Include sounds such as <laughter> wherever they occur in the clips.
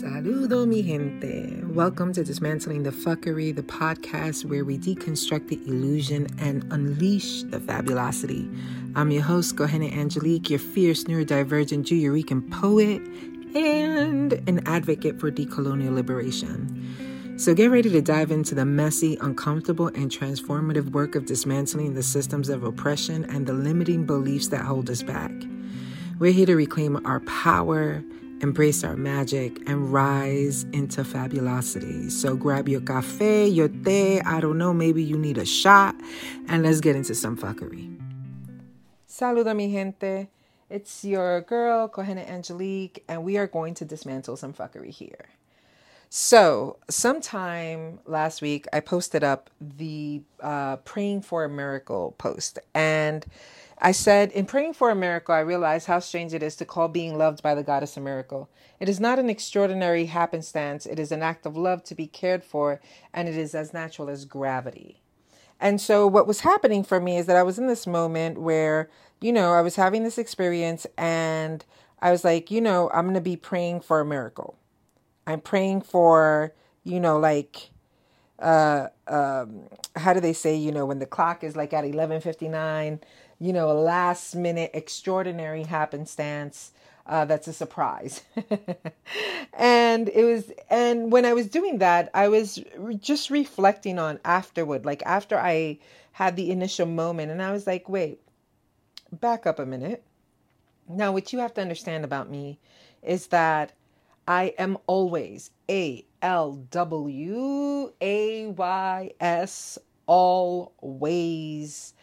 Saludo, mi gente. Welcome to Dismantling the Fuckery, the podcast where we deconstruct the illusion and unleash the fabulosity. I'm your host, Kohenet Angelique, your fierce neurodivergent Jewyorican poet and an advocate for decolonial liberation. So get ready to dive into the messy, uncomfortable, and transformative work of dismantling the systems of oppression and the limiting beliefs that hold us back. We're here to reclaim our power embrace our magic, and rise into fabulosity. So grab your cafe, your tea, I don't know, maybe you need a shot, and let's get into some fuckery. Saluda, mi gente. It's your girl, Kohenet Angelique, and we are going to dismantle some fuckery here. So, sometime last week, I posted up the uh, praying for a miracle post, and I said, in praying for a miracle, I realized how strange it is to call being loved by the goddess a miracle. It is not an extraordinary happenstance, it is an act of love to be cared for, and it is as natural as gravity. And so, what was happening for me is that I was in this moment where, you know, I was having this experience, and I was like, you know, I'm going to be praying for a miracle. I'm praying for, you know, like, uh, um, how do they say, you know, when the clock is like at 11:59 you know, a last minute extraordinary happenstance uh, that's a surprise. <laughs> and it was, and when I was doing that, I was just reflecting on afterward, like after I had the initial moment, and I was like, wait, back up a minute. Now, what you have to understand about me is that I am always A L W A Y S, always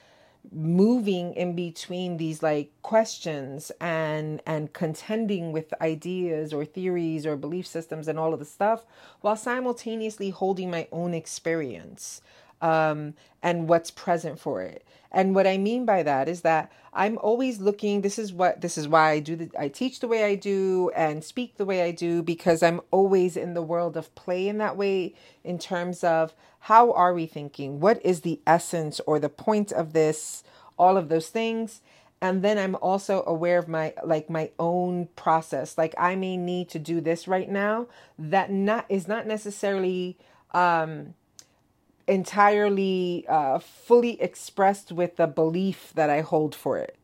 moving in between these like questions and and contending with ideas or theories or belief systems and all of the stuff while simultaneously holding my own experience um, and what's present for it. And what I mean by that is that I'm always looking. This is what this is why I do. The, I teach the way I do and speak the way I do because I'm always in the world of play in that way. In terms of how are we thinking? What is the essence or the point of this? All of those things and then i'm also aware of my like my own process like i may need to do this right now that not is not necessarily um entirely uh, fully expressed with the belief that I hold for it.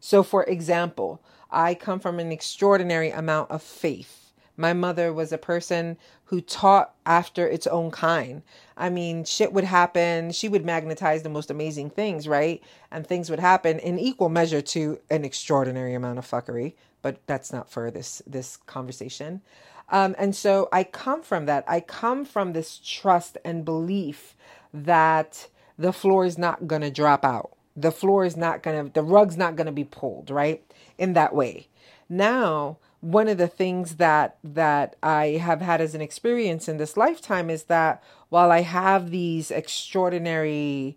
So, for example, I come from an extraordinary amount of faith. My mother was a person who taught after its own kind. I mean, shit would happen. She would magnetize the most amazing things, right? And things would happen in equal measure to an extraordinary amount of fuckery. But that's not for this this conversation. Um, and so I come from that. I come from this trust and belief that the floor is not going to drop out. The floor is not going to, the rug's not going to be pulled, right? In that way. Now, one of the things that that I have had as an experience in this lifetime is that while I have these extraordinary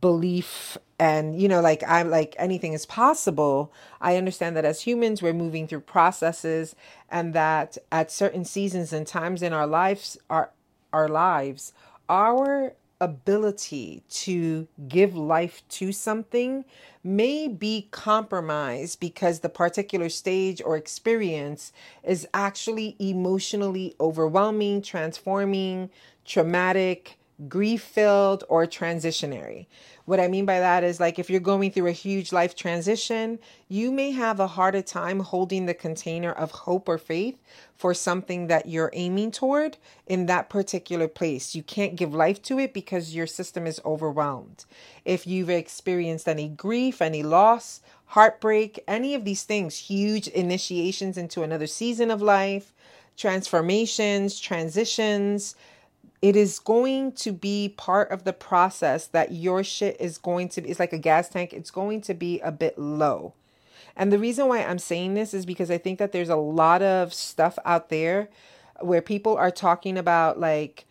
belief and you know like i'm like anything is possible i understand that as humans we're moving through processes and that at certain seasons and times in our lives our our lives our ability to give life to something may be compromised because the particular stage or experience is actually emotionally overwhelming, transforming, traumatic, grief filled, or transitionary. What I mean by that is like if you're going through a huge life transition, you may have a harder time holding the container of hope or faith for something that you're aiming toward in that particular place. You can't give life to it because your system is overwhelmed. If you've experienced any grief, any loss, heartbreak, any of these things, huge initiations into another season of life, transformations, transitions, it is going to be part of the process that your shit is going to be it's like a gas tank it's going to be a bit low. And the reason why i'm saying this is because i think that there's a lot of stuff out there where people are talking about like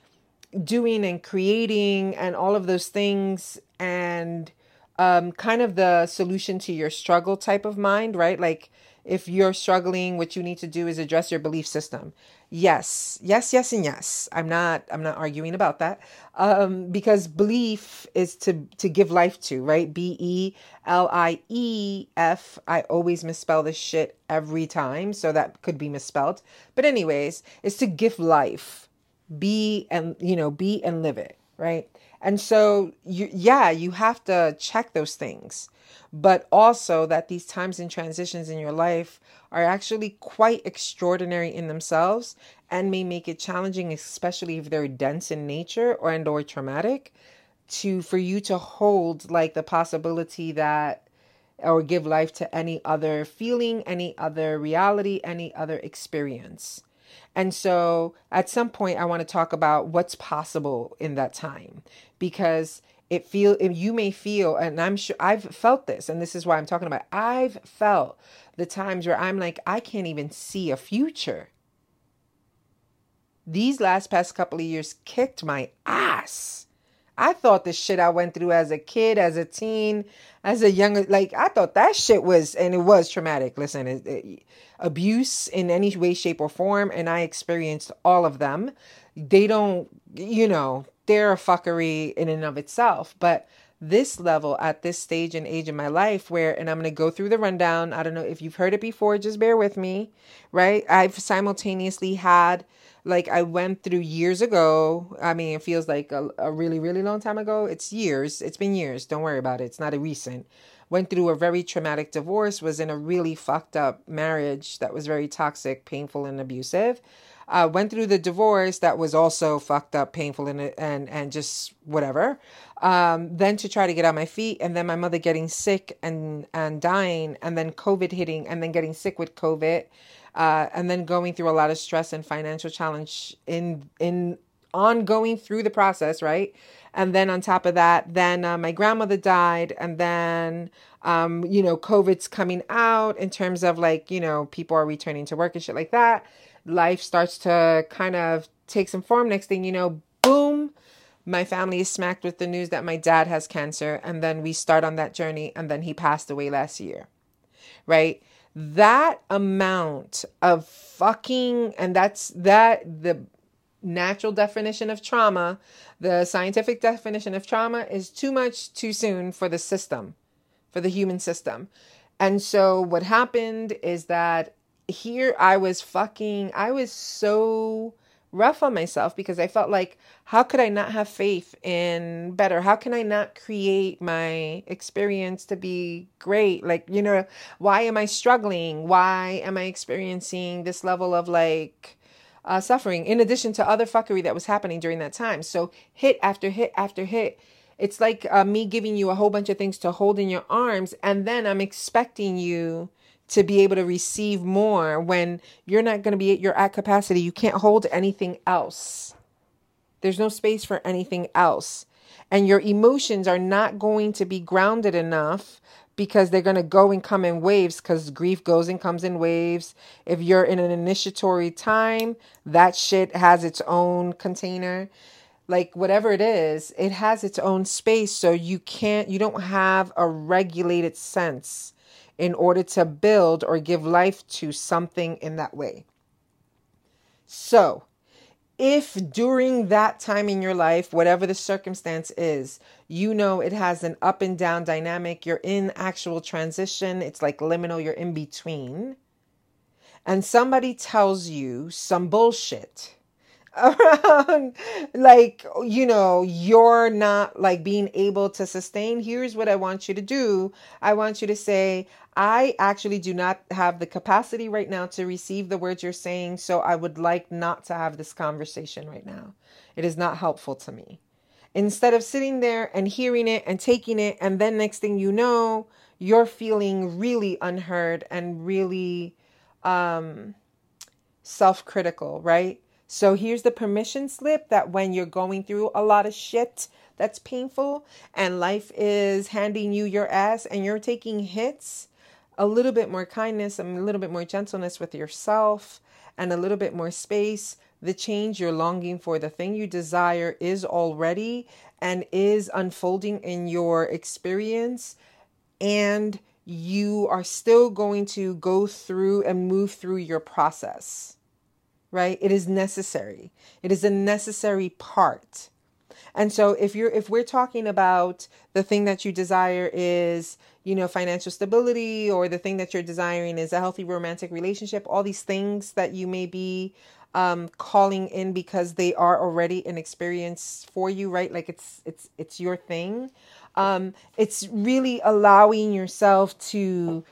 doing and creating and all of those things and um, kind of the solution to your struggle type of mind right? Like if you're struggling, what you need to do is address your belief system. Yes, yes, yes, and yes. I'm not. I'm not arguing about that um, because belief is to to give life to, right? B e l i e f. I always misspell this shit every time, so that could be misspelled. But anyways, it's to give life, be and you know be and live it, right? And so you, yeah, you have to check those things. But also that these times and transitions in your life are actually quite extraordinary in themselves and may make it challenging especially if they're dense in nature or and or traumatic to for you to hold like the possibility that or give life to any other feeling any other reality any other experience and so at some point i want to talk about what's possible in that time because it feel you may feel and i'm sure i've felt this and this is why i'm talking about i've felt the times where i'm like i can't even see a future. These last past couple of years kicked my ass i thought the shit i went through as a kid as a teen as a young, like i thought that shit was and it was traumatic listen it, it, abuse in any way shape or form and i experienced all of them they don't you know they're a fuckery in and of itself. But this level at this stage and age in my life where and I'm going to go through the rundown. I don't know if you've heard it before, just bear with me, right? I've simultaneously had like I went through years ago. I mean, it feels like a, a really really long time ago. It's years. It's been years. Don't worry about it. It's not a recent. Went through a very traumatic divorce, was in a really fucked up marriage that was very toxic, painful and abusive uh, went through the divorce that was also fucked up, painful, and and and just whatever. Um, then to try to get on my feet, and then my mother getting sick and and dying, and then COVID hitting, and then getting sick with COVID, uh, and then going through a lot of stress and financial challenge in in ongoing through the process, right? And then on top of that, then uh, my grandmother died, and then um, you know, COVID's coming out in terms of like you know people are returning to work and shit like that life starts to kind of take some form. Next thing you know, boom, my family is smacked with the news that my dad has cancer. And then we start on that journey. And then he passed away last year. Right? That amount of fucking, and that's that, the natural definition of trauma, the scientific definition of trauma is too much too soon for the system, for the human system. And so what happened is that here I was fucking, I was so rough on myself because I felt like, how could I not have faith in better? How can I not create my experience to be great? Like, you know, why am I struggling? Why am I experiencing this level of like, uh, suffering in addition to other fuckery that was happening during that time. So hit after hit after hit. It's like uh, me giving you a whole bunch of things to hold in your arms, and then I'm expecting you to be able to receive more when you're not going to be at your at capacity. You can't hold anything else. There's no space for anything else. And your emotions are not going to be grounded enough because they're going to go and come in waves because grief goes and comes in waves. If you're in an initiatory time, that shit has its own container. Like whatever it is, it has its own space. So you can't, you don't have a regulated sense in order to build or give life to something in that way. So, if during that time in your life, whatever the circumstance is, you know it has an up and down dynamic, you're in actual transition, it's like liminal, you're in between, and somebody tells you some bullshit around <laughs> like you know you're not like being able to sustain here's what i want you to do. I want you to say i actually do not have the capacity right now to receive the words you're saying so i would like not to have this conversation right now. It is not helpful to me. Instead of sitting there and hearing it and taking it and then next thing you know you're feeling really unheard and really um self-critical right so here's the permission slip that when you're going through a lot of shit that's painful and life is handing you your ass and you're taking hits, a little bit more kindness and a little bit more gentleness with yourself and a little bit more space. The change you're longing for, the thing you desire is already and is unfolding in your experience. And you are still going to go through and move through your process, right? It is necessary. It is a necessary part. And so if you're if we're talking about the thing that you desire is, you know, financial stability or the thing that you're desiring is a healthy romantic relationship, all these things that you may be um, calling in because they are already an experience for you, right? Like it's it's it's your thing. Um, it's really allowing yourself to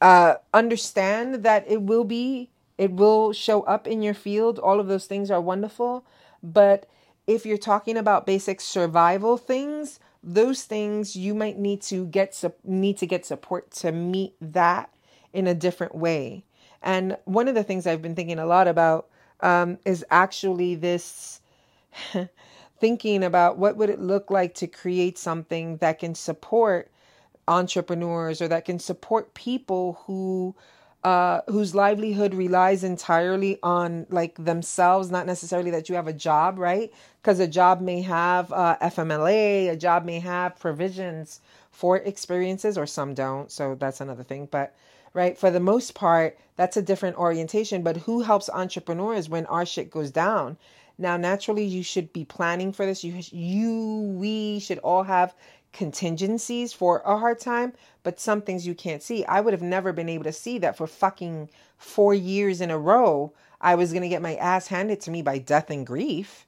uh, understand that it will be, it will show up in your field. All of those things are wonderful, but if you're talking about basic survival things, those things you might need to get need to get support to meet that in a different way. And one of the things I've been thinking a lot about um, is actually this <laughs> thinking about what would it look like to create something that can support entrepreneurs or that can support people who uh, whose livelihood relies entirely on like themselves, not necessarily that you have a job, right? Because a job may have uh, FMLA, a job may have provisions for experiences, or some don't. So that's another thing. But right? For the most part, that's a different orientation. But who helps entrepreneurs when our shit goes down? Now, naturally, you should be planning for this. You, you, we should all have contingencies for a hard time, but some things you can't see. I would have never been able to see that for fucking four years in a row. I was going to get my ass handed to me by death and grief.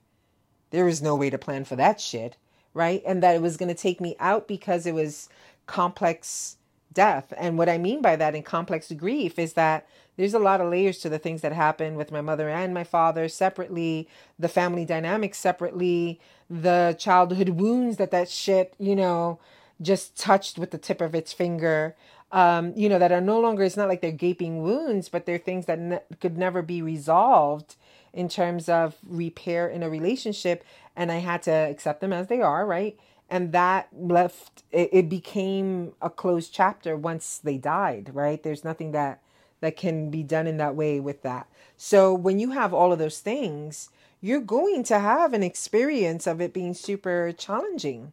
There was no way to plan for that shit, right? And that it was going to take me out because it was complex death. And what I mean by that in complex grief is that there's a lot of layers to the things that happen with my mother and my father separately, the family dynamics separately, the childhood wounds that that shit, you know, just touched with the tip of its finger. Um, you know, that are no longer, it's not like they're gaping wounds, but they're things that ne- could never be resolved in terms of repair in a relationship. And I had to accept them as they are, right? and that left it, it, became a closed chapter once they died right there's nothing that that can be done in that way with that so when you have all of those things you're going to have an experience of it being super challenging.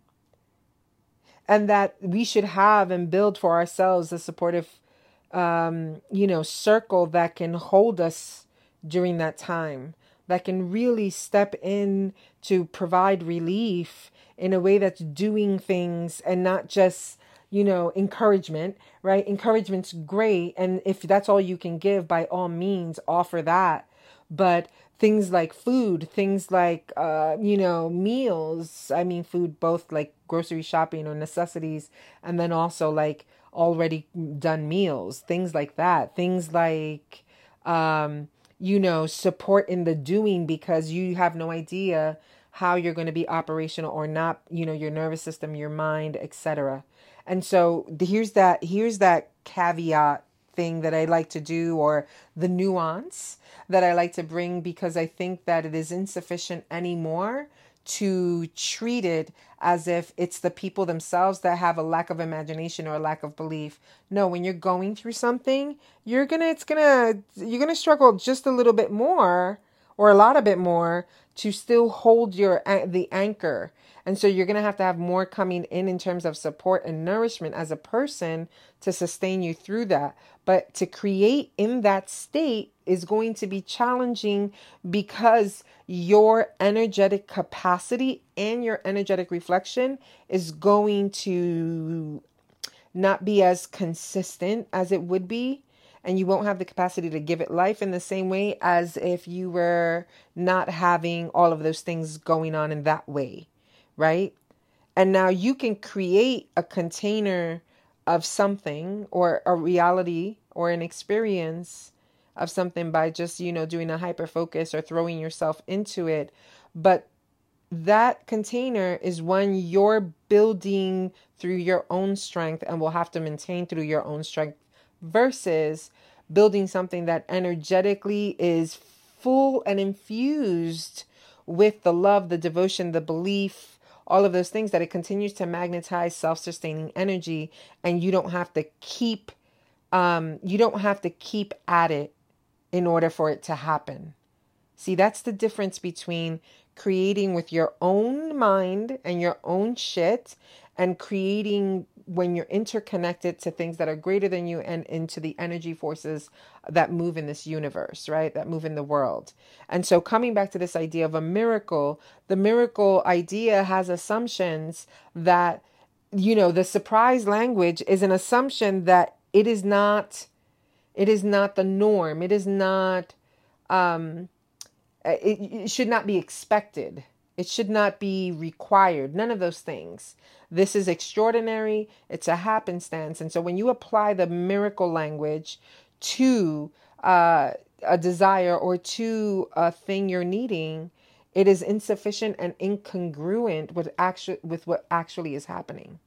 And that we should have and build for ourselves a supportive um, you know circle that can hold us during that time that can really step in to provide relief in a way that's doing things and not just you know encouragement right? Encouragement's great and if that's all you can give by all means offer that. But things like food things like uh you know meals i mean food both like grocery shopping or necessities and then also like already done meals things like that things like um you know support in the doing because you have no idea how you're going to be operational or not, you know, your nervous system, your mind, etc. And so here's that here's that caveat thing that I like to do or the nuance that I like to bring because I think that it is insufficient anymore to treat it as if it's the people themselves that have a lack of imagination or a lack of belief. No, when you're going through something, you're going to it's going to you're going to struggle just a little bit more or a lot of bit more to still hold your the anchor. And so you're going to have to have more coming in in terms of support and nourishment as a person to sustain you through that. But to create in that state is going to be challenging because your energetic capacity and your energetic reflection is going to not be as consistent as it would be and you won't have the capacity to give it life in the same way as if you were not having all of those things going on in that way, right? And now you can create a container of something or a reality or an experience of something by just, you know, doing a hyper focus or throwing yourself into it. But that container is one you're building through your own strength and will have to maintain through your own strength versus building something that energetically is full and infused with the love, the devotion, the belief, all of those things that it continues to magnetize self-sustaining energy and you don't have to keep um you don't have to keep at it in order for it to happen. See, that's the difference between creating with your own mind and your own shit and creating when you're interconnected to things that are greater than you and into the energy forces that move in this universe, right? That move in the world. And so coming back to this idea of a miracle, the miracle idea has assumptions that you know, the surprise language is an assumption that it is not it is not the norm. It is not um it, it should not be expected it should not be required. None of those things. This is extraordinary. It's a happenstance. And so when you apply the miracle language to uh, a desire or to a thing you're needing, it is insufficient and incongruent with actual with what actually is happening.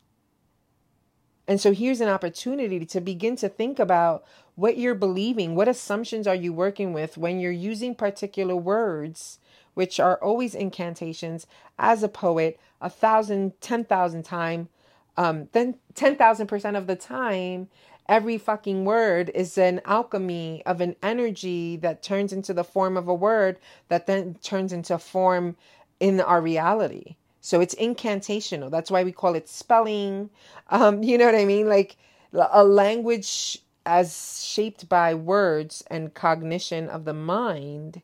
And so here's an opportunity to begin to think about what you're believing, what assumptions are you working with when you're using particular words which are always incantations, as a poet, a thousand, ten thousand time, um, then ten thousand percent of the time, every fucking word is an alchemy of an energy that turns into the form of a word that then turns into form in our reality. So it's incantational. That's why we call it spelling. <laughs> Um, you know what I mean? Like a language as shaped by words and cognition of the mind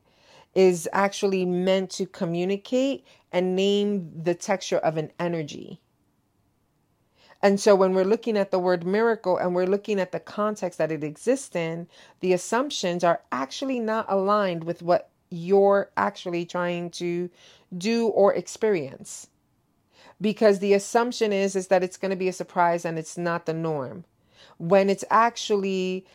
is actually meant to communicate and name the texture of an energy. And so when we're looking at the word miracle and we're looking at the context that it exists in, the assumptions are actually not aligned with what you're actually trying to do or experience. Because the assumption is is that it's going to be a surprise and it's not the norm. When it's actually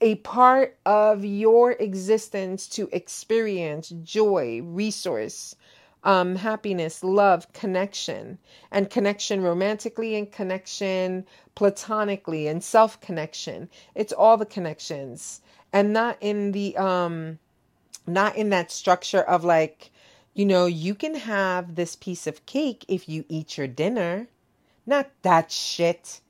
a part of your existence to experience joy, resource, um, happiness, love, connection, and connection romantically, and connection platonically, and self connection. It's all the connections, and not in the um, not in that structure of like, you know, you can have this piece of cake if you eat your dinner. Not that shit.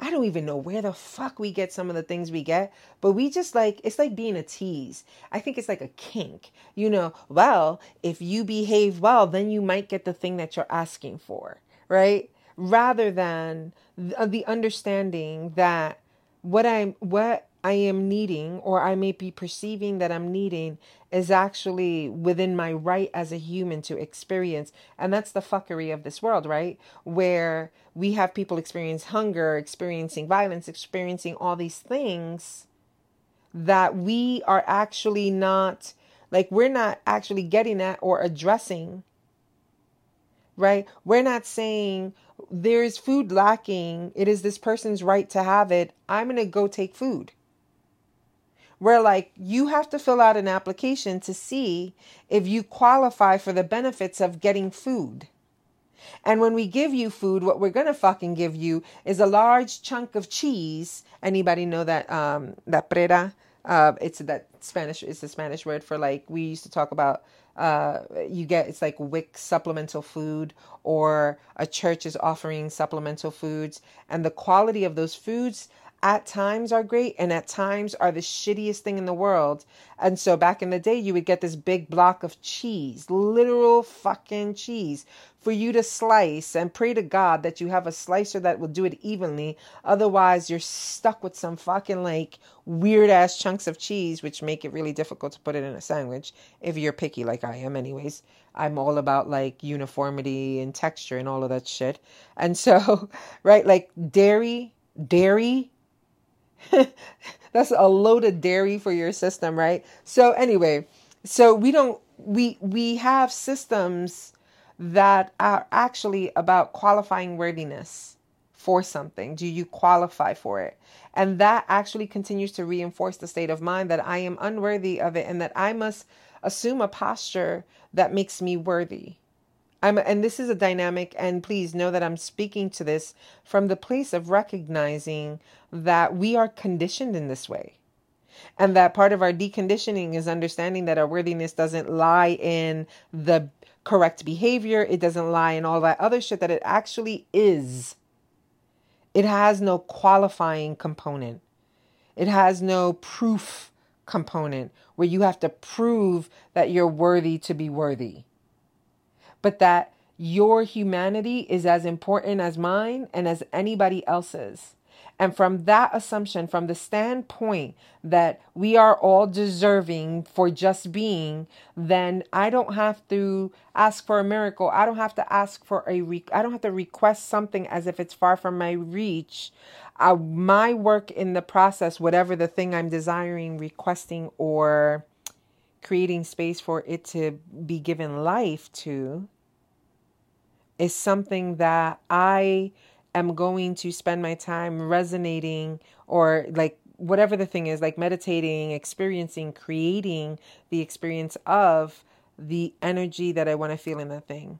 I don't even know where the fuck we get some of the things we get, but we just like it's like being a tease. I think it's like a kink. You know, well, if you behave well, then you might get the thing that you're asking for, right? Rather than uh, the understanding that what I'm what I am needing or I may be perceiving that I'm needing is actually within my right as a human to experience. And that's the fuckery of this world, right? Where we have people experience hunger, experiencing violence, experiencing all these things that we are actually not like we're not actually getting at or addressing right we're not saying there's food lacking it is this person's right to have it i'm going to go take food where like you have to fill out an application to see if you qualify for the benefits of getting food. And when we give you food, what we're gonna fucking give you is a large chunk of cheese. Anybody know that um that prera? Uh, it's that Spanish. It's the Spanish word for like we used to talk about. Uh, you get it's like WIC supplemental food, or a church is offering supplemental foods, and the quality of those foods at times are great and at times are the shittiest thing in the world. And so back in the day, you would get this big block of cheese, literal fucking cheese, for you to slice and pray to God that you have a slicer that will do it evenly. Otherwise, you're stuck with some fucking like weird ass chunks of cheese, which make it really difficult to put it in a sandwich if you're picky like I am, anyways. I'm all about like uniformity and texture and all of that shit. And so, <laughs> right, like dairy, dairy <laughs> That's a load of dairy for your system, right? So anyway, so we don't we we have systems that are actually about qualifying worthiness for something. Do you qualify for it? And that actually continues to reinforce the state of mind that I am unworthy of it and that I must assume a posture that makes me worthy. I'm, and this is a dynamic, and please know that I'm speaking to this from the place of recognizing that we are conditioned in this way. And that part of our deconditioning is understanding that our worthiness doesn't lie in the correct behavior, it doesn't lie in all that other shit, that it actually is. It has no qualifying component, it has no proof component where you have to prove that you're worthy to be worthy but that your humanity is as important as mine and as anybody else's. And from that assumption, from the standpoint that we are all deserving for just being, then I don't have to ask for a miracle. I don't have to ask for a re- I don't have to request something as if it's far from my reach. Uh, my work in the process, whatever the thing I'm desiring, requesting, or creating space for it to be given life to, is something that I am going to spend my time resonating or like whatever the thing is, like meditating, experiencing, creating the experience of the energy that I want to feel in the thing.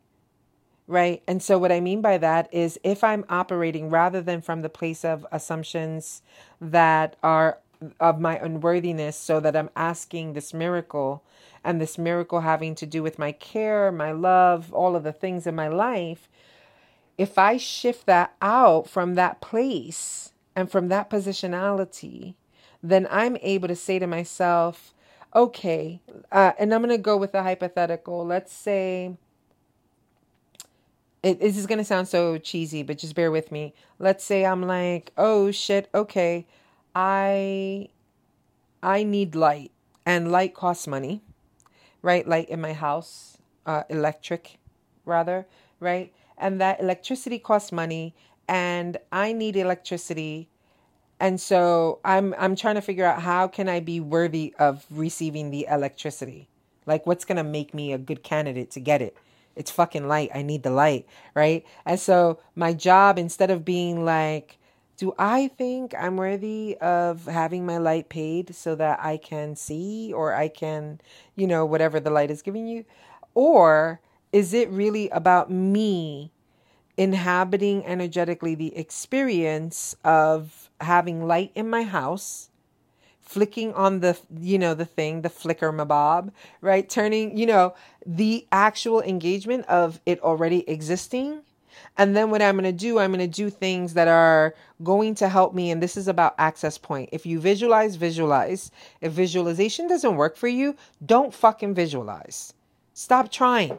Right. And so, what I mean by that is if I'm operating rather than from the place of assumptions that are of my unworthiness, so that I'm asking this miracle and this miracle having to do with my care, my love, all of the things in my life, if I shift that out from that place and from that positionality, then I'm able to say to myself, okay, uh, and I'm going to go with a hypothetical. Let's say, it, this is going to sound so cheesy, but just bear with me. Let's say I'm like, oh shit, okay, I I need light, and light costs money, right? Light in my house, uh, electric, rather, right? and that electricity costs money and I need electricity and so I'm I'm trying to figure out how can I be worthy of receiving the electricity? Like what's going to make me a good candidate to get it? It's fucking light. I need the light, right? And so my job instead of being like do I think I'm worthy of having my light paid so that I can see or I can, you know, whatever the light is giving you? Or is it really about me inhabiting energetically the experience of having light in my house? flicking on the you know the thing the flicker mabob right turning you know the actual engagement of it already existing and then what I'm going to do, I'm going to do things that are going to help me. And this is about access point. If you visualize, visualize. If visualization doesn't work for you, don't fucking visualize. Stop trying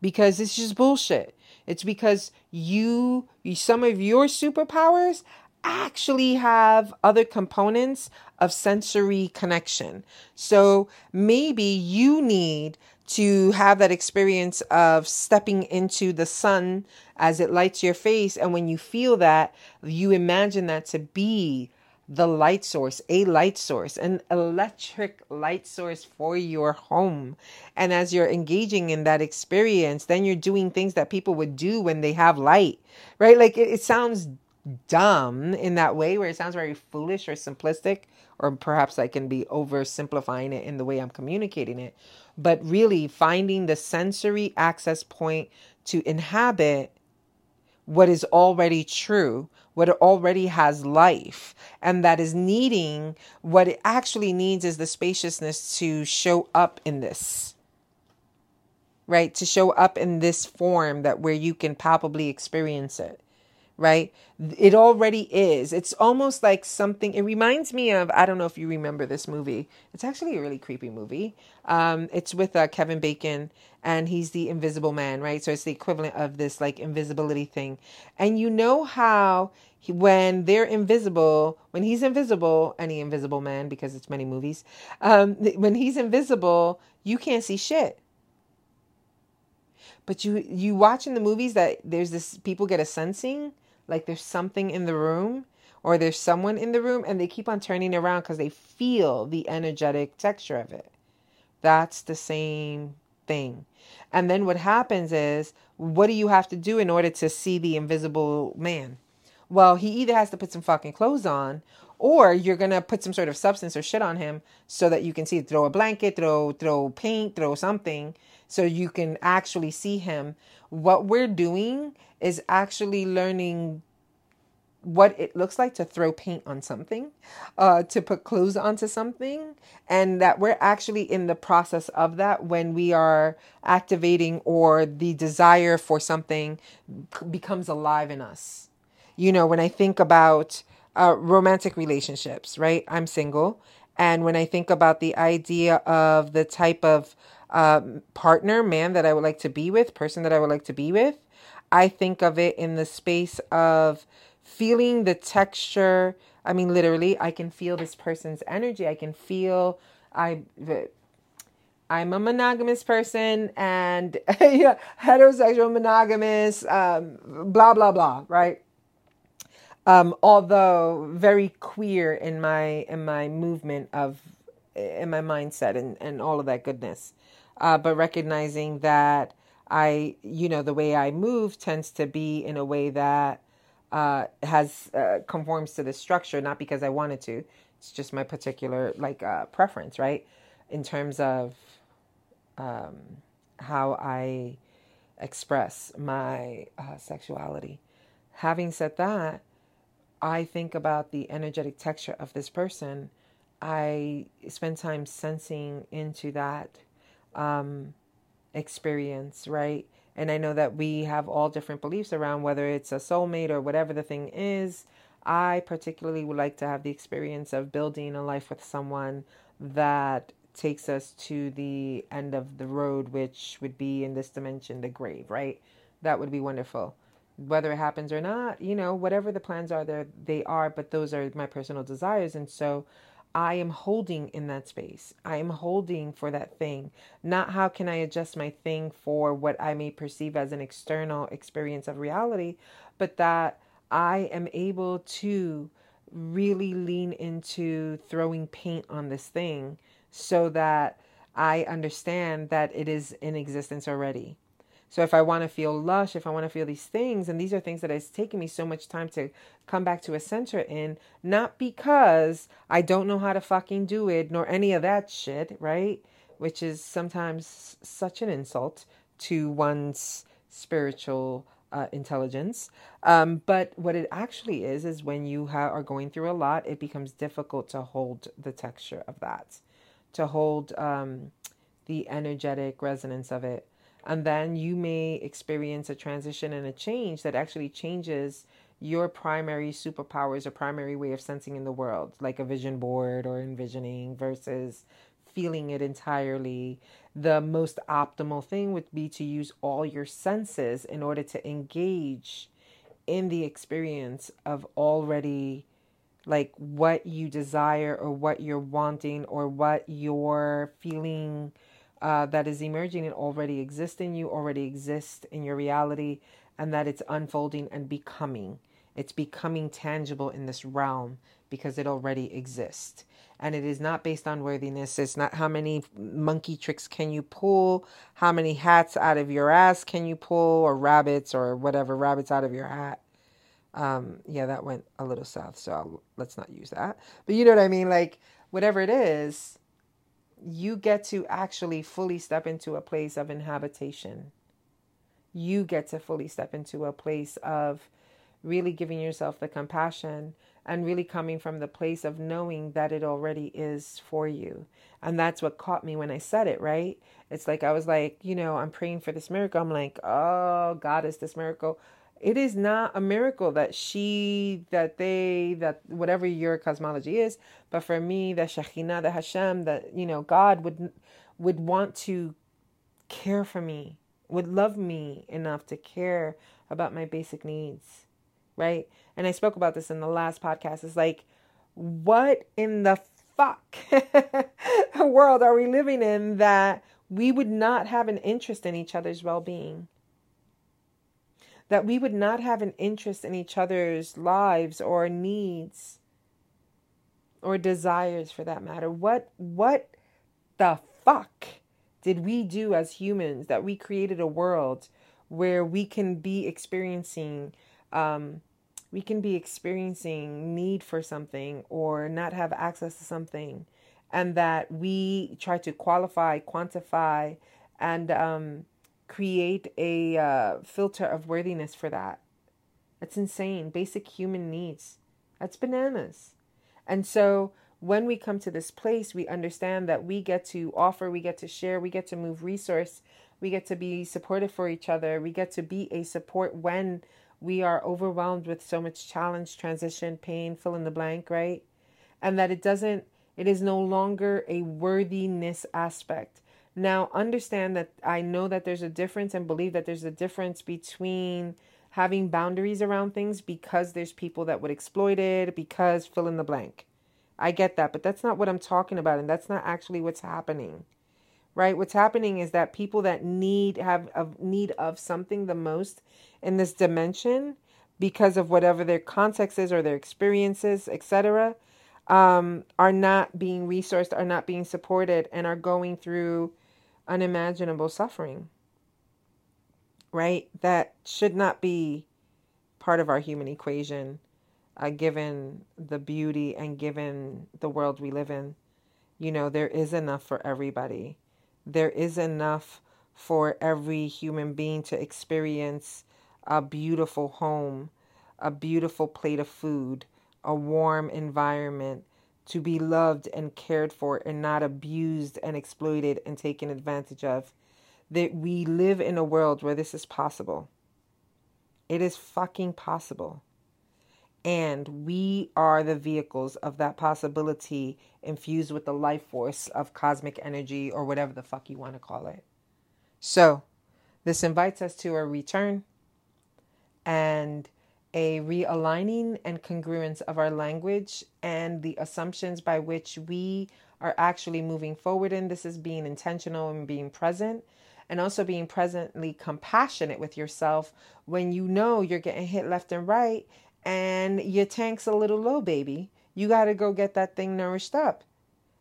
because it's just bullshit. It's because you, some of your superpowers actually have other components of sensory connection. So maybe you need to have that experience of stepping into the sun as it lights your face. And when you feel that, you imagine that to be the light source, a light source, an electric light source for your home. And as you're engaging in that experience, then you're doing things that people would do when they have light, right? Like it, it sounds dumb in that way where it sounds very foolish or simplistic, or perhaps I can be oversimplifying it in the way I'm communicating it. But really finding the sensory access point to inhabit what is already true what already has life and that is needing what it actually needs is the spaciousness to show up in this right to show up in this form that where you can palpably experience it right it already is it's almost like something it reminds me of i don't know if you remember this movie it's actually a really creepy movie um, it's with uh, kevin bacon and he's the invisible man, right? So it's the equivalent of this like invisibility thing. And you know how he, when they're invisible, when he's invisible, any invisible man, because it's many movies, um, when he's invisible, you can't see shit. But you you watch in the movies that there's this people get a sensing like there's something in the room or there's someone in the room and they keep on turning around because they feel the energetic texture of it. That's the same thing. And then what happens is, what do you have to do in order to see the invisible man? Well, he either has to put some fucking clothes on or you're gonna put some sort of substance or shit on him so that you can see throw a blanket throw throw paint throw something so you can actually see him what we're doing is actually learning what it looks like to throw paint on something, uh, to put clothes onto something, and that we're actually in the process of that when we are activating or the desire for something becomes alive in us. You know, when I think about uh, romantic relationships, right? I'm single. And when I think about the idea of the type of um, partner, man that I would like to be with, person that I would like to be with, I think of it in the space of feeling the texture. I mean, literally, I can feel this person's energy. I can feel I. I'm a monogamous person and <laughs> yeah, heterosexual monogamous, um, blah blah blah, right? Um, although very queer in my in my movement of in my mindset and and all of that goodness, uh, but recognizing that I, you know, the way I move tends to be in a way that uh, has uh, conforms to the structure, not because I wanted to. It's just my particular like uh, preference, right? In terms of um, how I express my uh, sexuality. Having said that, I think about the energetic texture of this person. I spend time sensing into that um, experience, right? And I know that we have all different beliefs around whether it's a soulmate or whatever the thing is. I particularly would like to have the experience of building a life with someone that takes us to the end of the road, which would be in this dimension, the grave, right? That would be wonderful. Whether it happens or not, you know, whatever the plans are, there they are, but those are my personal desires. And so I am holding in that space. I am holding for that thing. Not how can I adjust my thing for what I may perceive as an external experience of reality, but that I am able to really lean into throwing paint on this thing so that I understand that it is in existence already. So if I want to feel lush, if I want to feel these things, and these are things that it's taken me so much time to come back to a center in, not because I don't know how to fucking do it, nor any of that shit, right? Which is sometimes such an insult to one's spiritual uh, intelligence. Um, but what it actually is, is when you ha- are going through a lot, it becomes difficult to hold the texture of that, to hold um, the energetic resonance of it and then you may experience a transition and a change that actually changes your primary superpowers or primary way of sensing in the world, like a vision board or envisioning versus feeling it entirely. The most optimal thing would be to use all your senses in order to engage in the experience of already like what you desire or what you're wanting or what you're feeling uh, that is emerging and already exists in you, already exists in your reality, and that it's unfolding and becoming. It's becoming tangible in this realm because it already exists. And it is not based on worthiness. It's not how many monkey tricks can you pull, how many hats out of your ass can you pull, or rabbits, or whatever, rabbits out of your hat. Um, yeah, that went a little south, so I'll, let's not use that. But you know what I mean? Like, whatever it is, you get to actually fully step into a place of inhabitation. You get to fully step into a place of really giving yourself the compassion and really coming from the place of knowing that it already is for you. And that's what caught me when I said it, right? It's like I was like, you know, I'm praying for this miracle. I'm like, oh, God, is this miracle? It is not a miracle that she, that they, that whatever your cosmology is, but for me, that Shekhinah, that Hashem, that, you know, God would, would want to care for me, would love me enough to care about my basic needs, right? And I spoke about this in the last podcast. It's like, what in the fuck <laughs> world are we living in that we would not have an interest in each other's well being? That we would not have an interest in each other's lives or needs or desires for that matter. What what the fuck did we do as humans that we created a world where we can be experiencing um, we can be experiencing need for something or not have access to something and that we try to qualify quantify and um, create a uh, filter of worthiness for that. That's insane. Basic human needs. That's bananas. And so when we come to this place, we understand that we get to offer, we get to share, we get to move resource, we get to be supportive for each other, we get to be a support when we are overwhelmed with so much challenge, transition, pain, fill in the blank, right? And that it doesn't, it is no longer a worthiness aspect Now, understand that I know that there's a difference and believe that there's a difference between having boundaries around things because there's people that would exploit it, because fill in the blank. I get that, but that's not what I'm talking about, and that's not actually what's happening. Right? What's happening is that people that need have a need of something the most in this dimension because of whatever their context is or their experiences, etc., um, are not being resourced, are not being supported, and are going through unimaginable suffering. Right? That should not be part of our human equation, uh, given the beauty and given the world we live in. You know, there is enough for everybody. There is enough for every human being to experience a beautiful home, a beautiful plate of food, a warm environment, to be loved and cared for and not abused and exploited and taken advantage of. That we live in a world where this is possible. It is fucking possible. And we are the vehicles of that possibility infused with the life force of cosmic energy or whatever the fuck you want to call it. So, this invites us to a return and a realigning and congruence of our language and the assumptions by which we are actually moving forward in. This is being intentional and being present, and also being presently compassionate with yourself when you know you're getting hit left and right and your tank's a little low, baby. You got to go get that thing nourished up.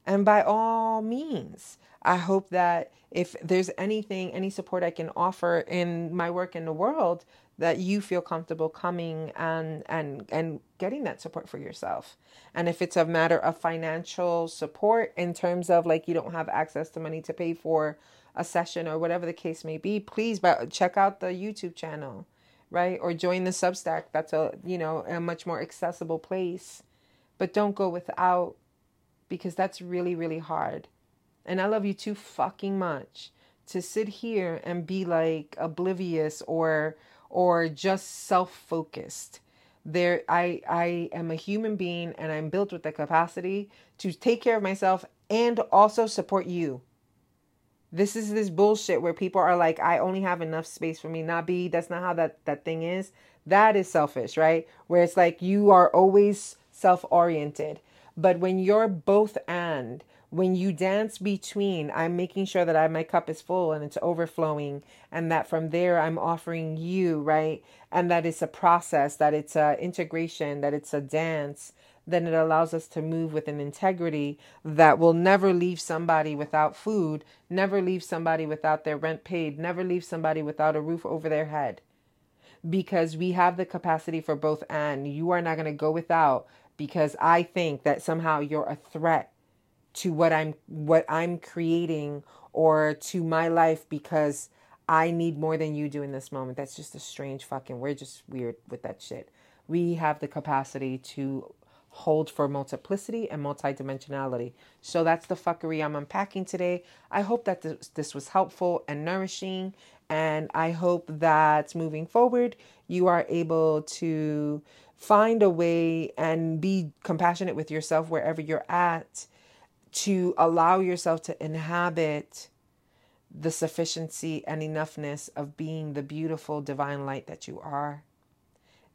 And by all means, I hope that if there's anything, any support I can offer in my work in the world, that you feel comfortable coming and and and getting that support for yourself. And if it's a matter of financial support in terms of like you don't have access to money to pay for a session or whatever the case may be please check out the youtube channel right? Or join the substack. That's a you know a much more accessible place. But don't go without because that's really really hard. And i love you too fucking much to sit here and be like oblivious or or just self-focused. There i i am a human being and i'm built with the capacity to take care of myself and also support you. This is this bullshit where people are like i only have enough space for me. Not be that's not how that that thing is. That is selfish right? Where it's like you are always self-oriented. But when you're both and when you dance between, I'm making sure that I my cup is full and it's overflowing, and that from there I'm offering you right, and that it's a process, that it's a integration, that it's a dance. Then it allows us to move with an integrity that will never leave somebody without food, never leave somebody without their rent paid, never leave somebody without a roof over their head. Because we have the capacity for both, and you are not going to go without because I think that somehow you're a threat to what I'm what I'm creating or to my life because I need more than you do in this moment. That's just a strange fucking we're just weird with that shit. We have the capacity to hold for multiplicity and multidimensionality. So that's the fuckery I'm unpacking today. I hope that this, this was helpful and nourishing and I hope that moving forward you are able to find a way and be compassionate with yourself wherever you're at to allow yourself to inhabit the sufficiency and enoughness of being the beautiful divine light that you are.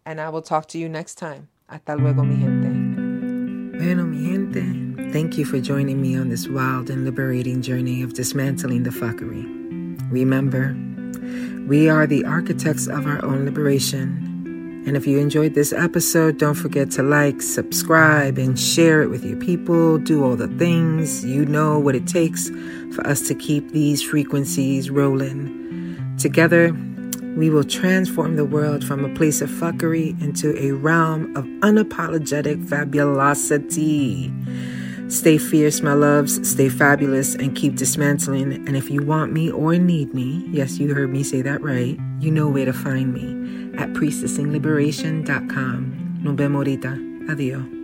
And I will talk to you next time. Hasta luego, mi gente. Bueno, mi gente, thank you for joining me on this wild and liberating journey of dismantling the fuckery. Remember, we are the architects of our own liberation and if you enjoyed this episode, don't forget to like, subscribe, and share it with your people. Do all the things. You know what it takes for us to keep these frequencies rolling. Together, we will transform the world from a place of fuckery into a realm of unapologetic fabulosity. Stay fierce, my loves. Stay fabulous and keep dismantling. And if you want me or need me, yes, you heard me say that right, you know where to find me at priestessingliberation.com. Nos vemos. Adiós.